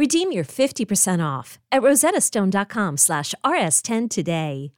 Redeem your 50% off at rosettastone.com slash rs10 today.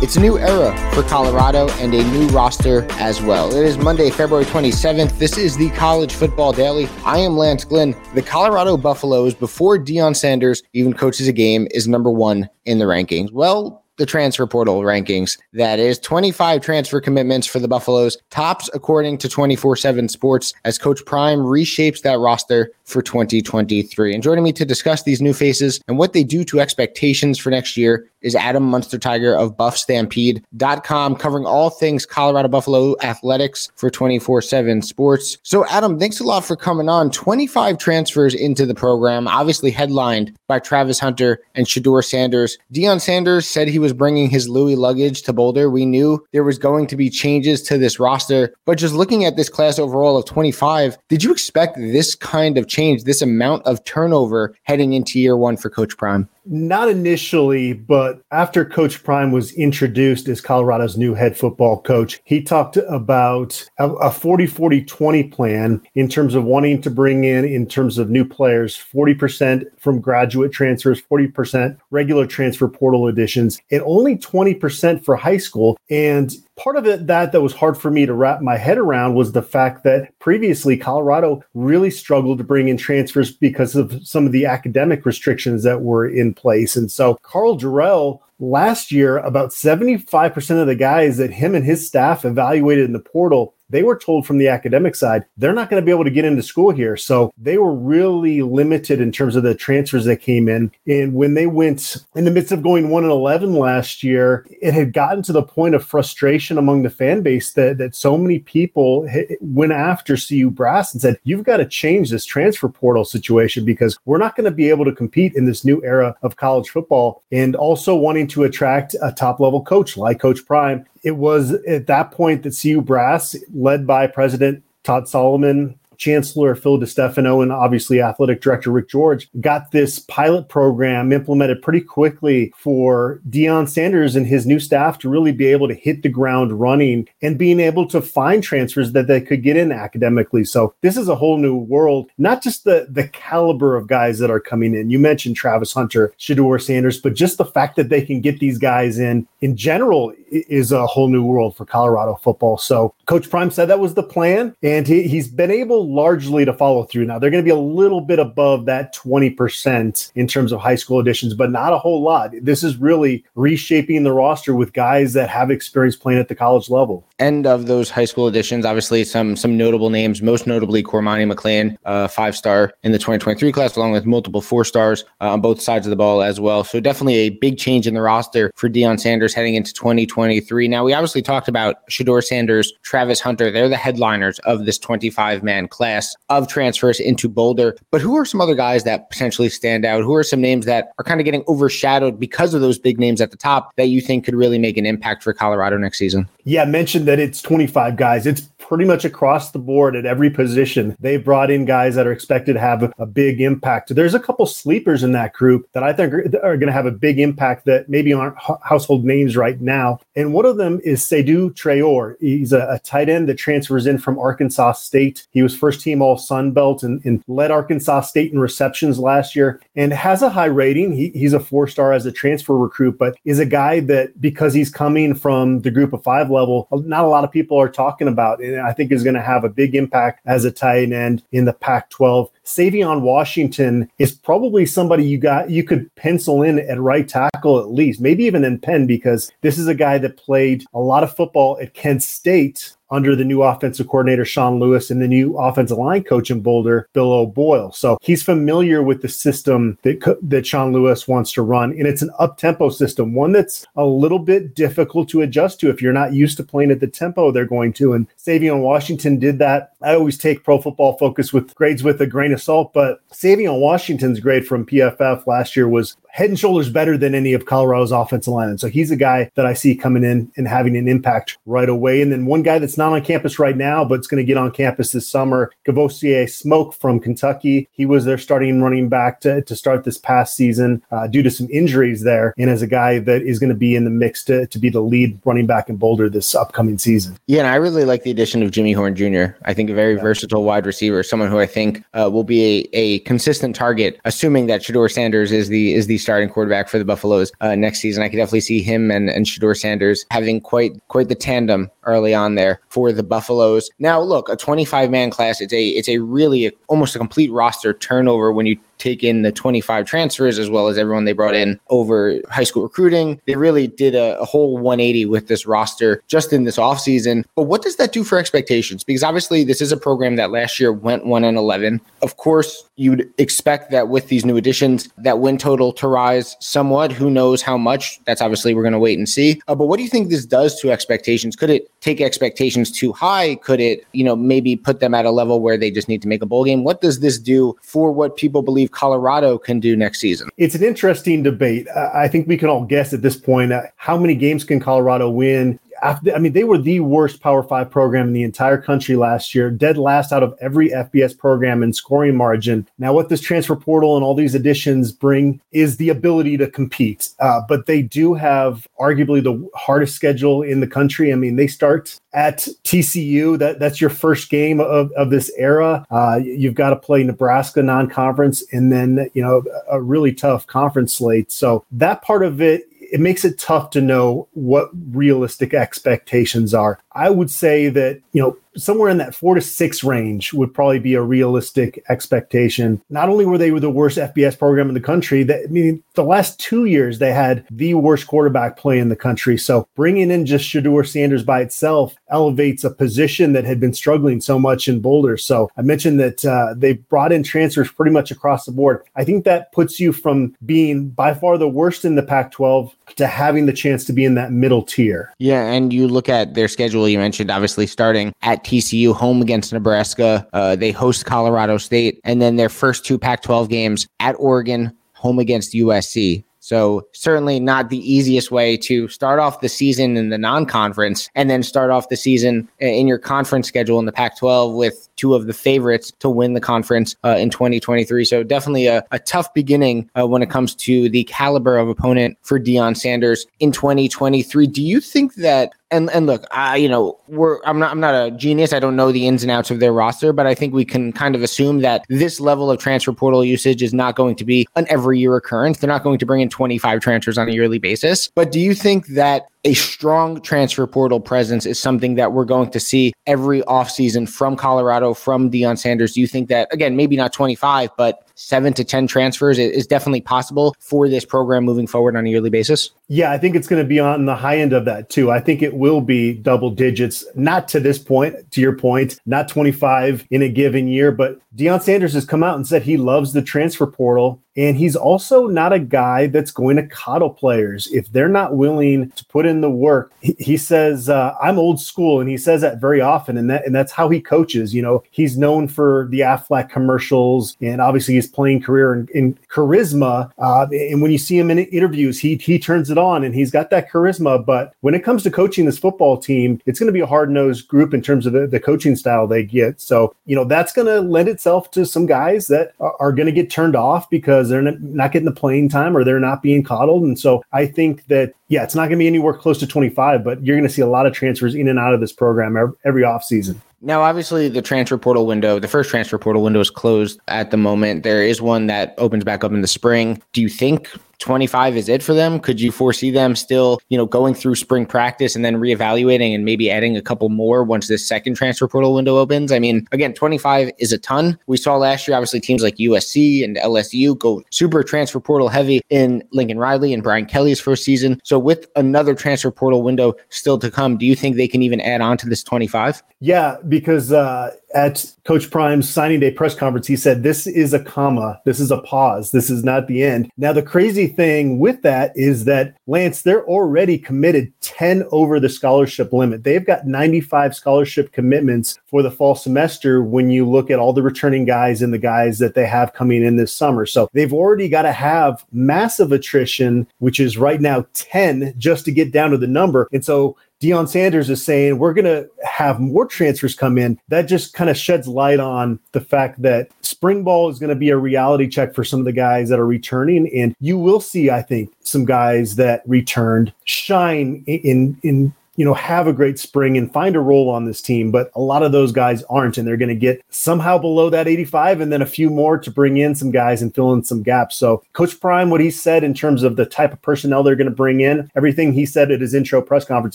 It's a new era for Colorado and a new roster as well. It is Monday, February 27th. This is the College Football Daily. I am Lance Glinn. The Colorado Buffaloes, before Deion Sanders even coaches a game, is number one in the rankings. Well, the transfer portal rankings. That is 25 transfer commitments for the Buffaloes, tops according to 24 7 Sports, as Coach Prime reshapes that roster for 2023. And joining me to discuss these new faces and what they do to expectations for next year is Adam Munsterteiger of BuffStampede.com, covering all things Colorado Buffalo athletics for 24 7 sports. So, Adam, thanks a lot for coming on. 25 transfers into the program, obviously headlined by Travis Hunter and Shedeur Sanders. Deion Sanders said he was bringing his Louis luggage to Boulder. We knew there was going to be changes to this roster, but just looking at this class overall of 25, did you expect this kind of change, this amount of turnover heading into year one for Coach Prime? Not initially, but after Coach Prime was introduced as Colorado's new head football coach, he talked about a 40 40 20 plan in terms of wanting to bring in, in terms of new players, 40% from graduate transfers, 40% regular transfer portal additions, and only 20% for high school. And part of it that that was hard for me to wrap my head around was the fact that previously Colorado really struggled to bring in transfers because of some of the academic restrictions that were in place. And so Karl Dorrell last year, about 75% of the guys that him and his staff evaluated in the portal they were told from the academic side they're not going to be able to get into school here. So they were really limited in terms of the transfers that came in. And when they went in the midst of going 1 and 11 last year, it had gotten to the point of frustration among the fan base that, that so many people went after CU Brass and said, You've got to change this transfer portal situation because we're not going to be able to compete in this new era of college football. And also wanting to attract a top level coach like Coach Prime it was at that point that CU Brass, led by President Todd Saliman, Chancellor Phil DiStefano and obviously Athletic Director Rick George got this pilot program implemented pretty quickly for Deion Sanders and his new staff to really be able to hit the ground running and being able to find transfers that they could get in academically. So this is a whole new world, not just the the caliber of guys that are coming in. You mentioned Travis Hunter, Shedeur Sanders, but just the fact that they can get these guys in in general is a whole new world for Colorado football. So Coach Prime said that was the plan, and he, he's been able largely to follow through. Now they're going to be a little bit above that 20% in terms of high school additions, but not a whole lot. This is really reshaping the roster with guys that have experience playing at the college level. End of those high school additions, obviously some some notable names, most notably Cormani McClain, uh, five star in the 2023 class, along with multiple four stars uh, on both sides of the ball as well. So definitely a big change in the roster for Deion Sanders heading into 2023. Now we obviously talked about Shedeur Sanders, Travis Hunter. They're the headliners of this 25 man class of transfers into Boulder. But who are some other guys that potentially stand out? Who are some names that are kind of getting overshadowed because of those big names at the top that you think could really make an impact for Colorado next season? Yeah, mentioned that it's 25 guys. It's pretty much across the board at every position. They've brought in guys that are expected to have a, a big impact. There's a couple sleepers in that group that I think are, are going to have a big impact that maybe aren't household names right now. And one of them is Seydou Traore. He's a, a tight end that transfers in from Arkansas State. He was first team All Sun Belt and, and, led Arkansas State in receptions last year and has a high rating. He, he's a four star as a transfer recruit, but is a guy that because he's coming from the group of five level, not a lot of people are talking about. And I think is going to have a big impact as a tight end in the Pac 12. Savion Washington is probably somebody you got you could pencil in at right tackle at least, maybe even in pen, because this is a guy that played a lot of football at Kent State under the new offensive coordinator Sean Lewis and the new offensive line coach in Boulder, Bill O'Boyle. So he's familiar with the system that that Sean Lewis wants to run, and it's an up tempo system, one that's a little bit difficult to adjust to if you're not used to playing at the tempo they're going to. And Savion Washington did that. I always take Pro Football Focus with grades with a grain of salt, but Savion Washington's grade from PFF last year was head and shoulders better than any of Colorado's offensive linemen. So he's a guy that I see coming in and having an impact right away. And then one guy that's not on campus right now, but it's going to get on campus this summer, Kavosiey Smoke from Kentucky. He was their starting running back to, to start this past season uh, due to some injuries there. And as a guy that is going to be in the mix to, to be the lead running back in Boulder this upcoming season. Yeah, and I really like the addition of Jimmy Horn Jr. I think a very yeah. versatile wide receiver, someone who I think uh, will be a, a consistent target, assuming that Shedeur Sanders is the is the starting quarterback for the Buffaloes uh, next season. I could definitely see him and, and Shedeur Sanders having quite quite the tandem early on there for the Buffaloes. Now, look, a 25 man class. It's a it's a really a, almost a complete roster turnover when you take in the 25 transfers as well as everyone they brought in over high school recruiting. They really did a, a whole 180 with this roster just in this offseason. But what does that do for expectations? Because obviously, this is a program that last year went 1 and 11. Of course, you'd expect that with these new additions, that win total to rise somewhat. Who knows how much? That's obviously we're going to wait and see. Uh, but what do you think this does to expectations? Could it take expectations too high? Could it, you know, maybe put them at a level where they just need to make a bowl game? What does this do for what people believe Colorado can do next season? It's an interesting debate. I think we can all guess at this point uh, how many games can Colorado win after, I mean, they were the worst Power Five program in the entire country last year, dead last out of every FBS program in scoring margin. Now, what this transfer portal and all these additions bring is the ability to compete. Uh, but they do have arguably the hardest schedule in the country. I mean, they start at TCU. That that's your first game of, of this era. Uh, you've got to play Nebraska non-conference, and then you know a really tough conference slate. So that part of it it makes it tough to know what realistic expectations are. I would say that, you know, somewhere in that four to six range would probably be a realistic expectation. Not only were they the worst FBS program in the country, that, I mean, the last two years they had the worst quarterback play in the country. So bringing in just Shedeur Sanders by itself elevates a position that had been struggling so much in Boulder. So I mentioned that uh, they brought in transfers pretty much across the board. I think that puts you from being by far the worst in the Pac 12 to having the chance to be in that middle tier. Yeah. And you look at their schedule, you mentioned obviously starting at TCU, home against Nebraska. Uh, they host Colorado State, and then their first two Pac 12 games at Oregon, home against USC. So certainly not the easiest way to start off the season in the non-conference and then start off the season in your conference schedule in the Pac-12 with two of the favorites to win the conference uh, in 2023. So definitely a, a tough beginning uh, when it comes to the caliber of opponent for Deion Sanders in 2023. Do you think that and and look, I you know we're I'm not I'm not a genius. I don't know the ins and outs of their roster, but I think we can kind of assume that this level of transfer portal usage is not going to be an every year occurrence. They're not going to bring in 25 transfers on a yearly basis. But do you think that a strong transfer portal presence is something that we're going to see every offseason from Colorado, from Deion Sanders? Do you think that, again, maybe not 25, but seven to 10 transfers is definitely possible for this program moving forward on a yearly basis? Yeah, I think it's going to be on the high end of that too. I think it will be double digits, not to this point, to your point, not 25 in a given year, but Deion Sanders has come out and said he loves the transfer portal And he's also not a guy that's going to coddle players. If they're not willing to put in the work, he, says, uh, I'm old school. And he says that very often. And that, and that's how he coaches. You know, he's known for the Aflac commercials and obviously his playing career and, and charisma. Uh, and when you see him in interviews, he, he turns it on and he's got that charisma. But when it comes to coaching this football team, it's going to be a hard nosed group in terms of the, the coaching style they get. So, you know, that's going to lend itself to some guys that are, are going to get turned off because they're not getting the playing time or they're not being coddled. And so I think that, yeah, it's not going to be anywhere close to 25, but you're going to see a lot of transfers in and out of this program every, every offseason. Now, obviously, the transfer portal window, the first transfer portal window is closed at the moment. There is one that opens back up in the spring. Do you think 25 is it for them? Could you foresee them still, you know, going through spring practice and then reevaluating and maybe adding a couple more once this second transfer portal window opens? I mean, again, 25 is a ton. We saw last year, obviously, teams like USC and LSU go super transfer portal heavy in Lincoln Riley and Brian Kelly's first season. So, with another transfer portal window still to come, do you think they can even add on to this 25? Yeah, because uh, at Coach Prime's signing day press conference, he said, This is a comma. This is a pause. This is not the end. Now, the crazy thing with that is that, Lance, they're already committed 10 over the scholarship limit. They've got 95 scholarship commitments for the fall semester when you look at all the returning guys and the guys that they have coming in this summer. So they've already got to have massive attrition, which is right now 10 just to get down to the number. And so Deion Sanders is saying we're going to have more transfers come in. That just kind of sheds light on the fact that spring ball is going to be a reality check for some of the guys that are returning. And you will see, I think, some guys that returned shine in in you know, have a great spring and find a role on this team. But a lot of those guys aren't, and they're going to get somehow below that 85 and then a few more to bring in some guys and fill in some gaps. So, Coach Prime, what he said in terms of the type of personnel they're going to bring in, everything he said at his intro press conference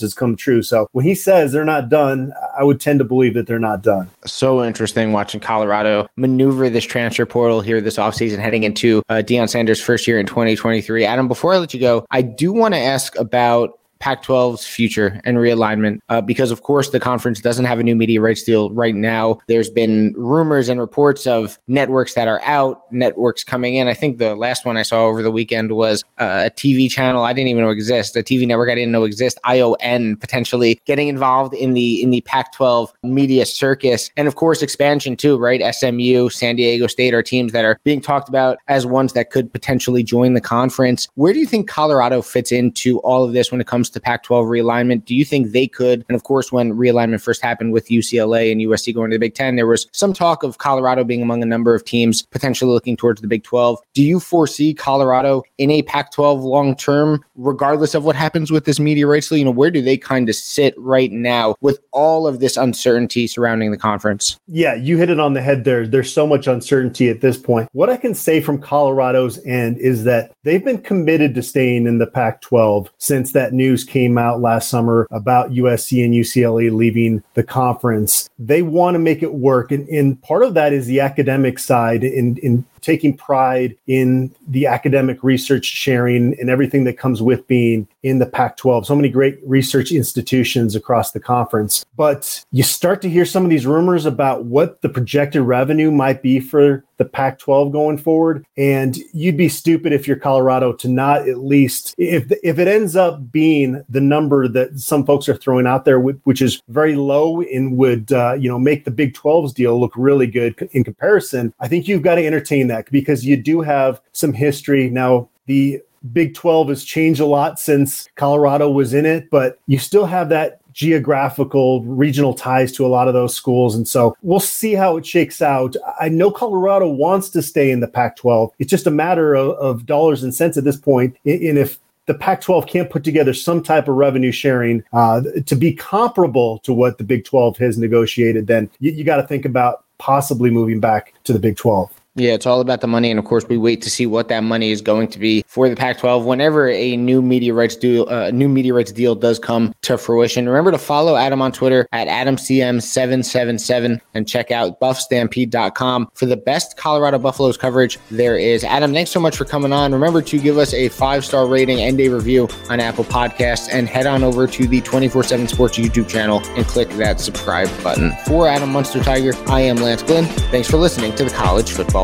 has come true. So, when he says they're not done, I would tend to believe that they're not done. So interesting watching Colorado maneuver this transfer portal here this offseason heading into uh, Deion Sanders' first year in 2023. Adam, before I let you go, I do want to ask about Pac 12's future and realignment uh, because, of course, the conference doesn't have a new media rights deal right now. There's been rumors and reports of networks that are out, networks coming in. I think the last one I saw over the weekend was uh, a TV channel I didn't even know exist, a TV network I didn't know exist, ION potentially getting involved in the in the Pac 12 media circus, and of course expansion too, right? SMU, San Diego State are teams that are being talked about as ones that could potentially join the conference. Where do you think Colorado fits into all of this when it comes to Pac 12 realignment. Do you think they could? And of course, when realignment first happened with UCLA and USC going to the Big Ten, there was some talk of Colorado being among a number of teams potentially looking towards the Big 12. Do you foresee Colorado in a Pac 12 long term, regardless of what happens with this media rights? So, You know, where do they kind of sit right now with all of this uncertainty surrounding the conference? Yeah, you hit it on the head there. There's so much uncertainty at this point. What I can say from Colorado's end is that they've been committed to staying in the Pac 12 since that news came out last summer about USC and UCLA leaving the conference. They want to make it work. And, and part of that is the academic side in, in taking pride in the academic research sharing and everything that comes with being in the Pac 12. So many great research institutions across the conference. But you start to hear some of these rumors about what the projected revenue might be for the Pac 12 going forward. And you'd be stupid if you're Colorado to not at least, if, if it ends up being the number that some folks are throwing out there, which is very low and would, uh, you know, make the Big 12's deal look really good in comparison, I think you've got to entertain that that because you do have some history. Now, the Big 12 has changed a lot since Colorado was in it, but you still have that geographical regional ties to a lot of those schools. And so we'll see how it shakes out. I know Colorado wants to stay in the Pac 12. It's just a matter of, of, dollars and cents at this point. And if the Pac 12 can't put together some type of revenue sharing uh, to be comparable to what the Big 12 has negotiated, then you, you got to think about possibly moving back to the Big 12. Yeah, it's all about the money. And of course, we wait to see what that money is going to be for the Pac 12 whenever a new media rights deal, uh, new media rights deal does come to fruition. Remember to follow Adam on Twitter at AdamCM777 and check out buffstampede.com for the best Colorado Buffaloes coverage there is. Adam, thanks so much for coming on. Remember to give us a five star rating and a review on Apple Podcasts and head on over to the 24 7 Sports YouTube channel and click that subscribe button. For Adam Munsterteiger, I am Lance Glinn. Thanks for listening to the College Football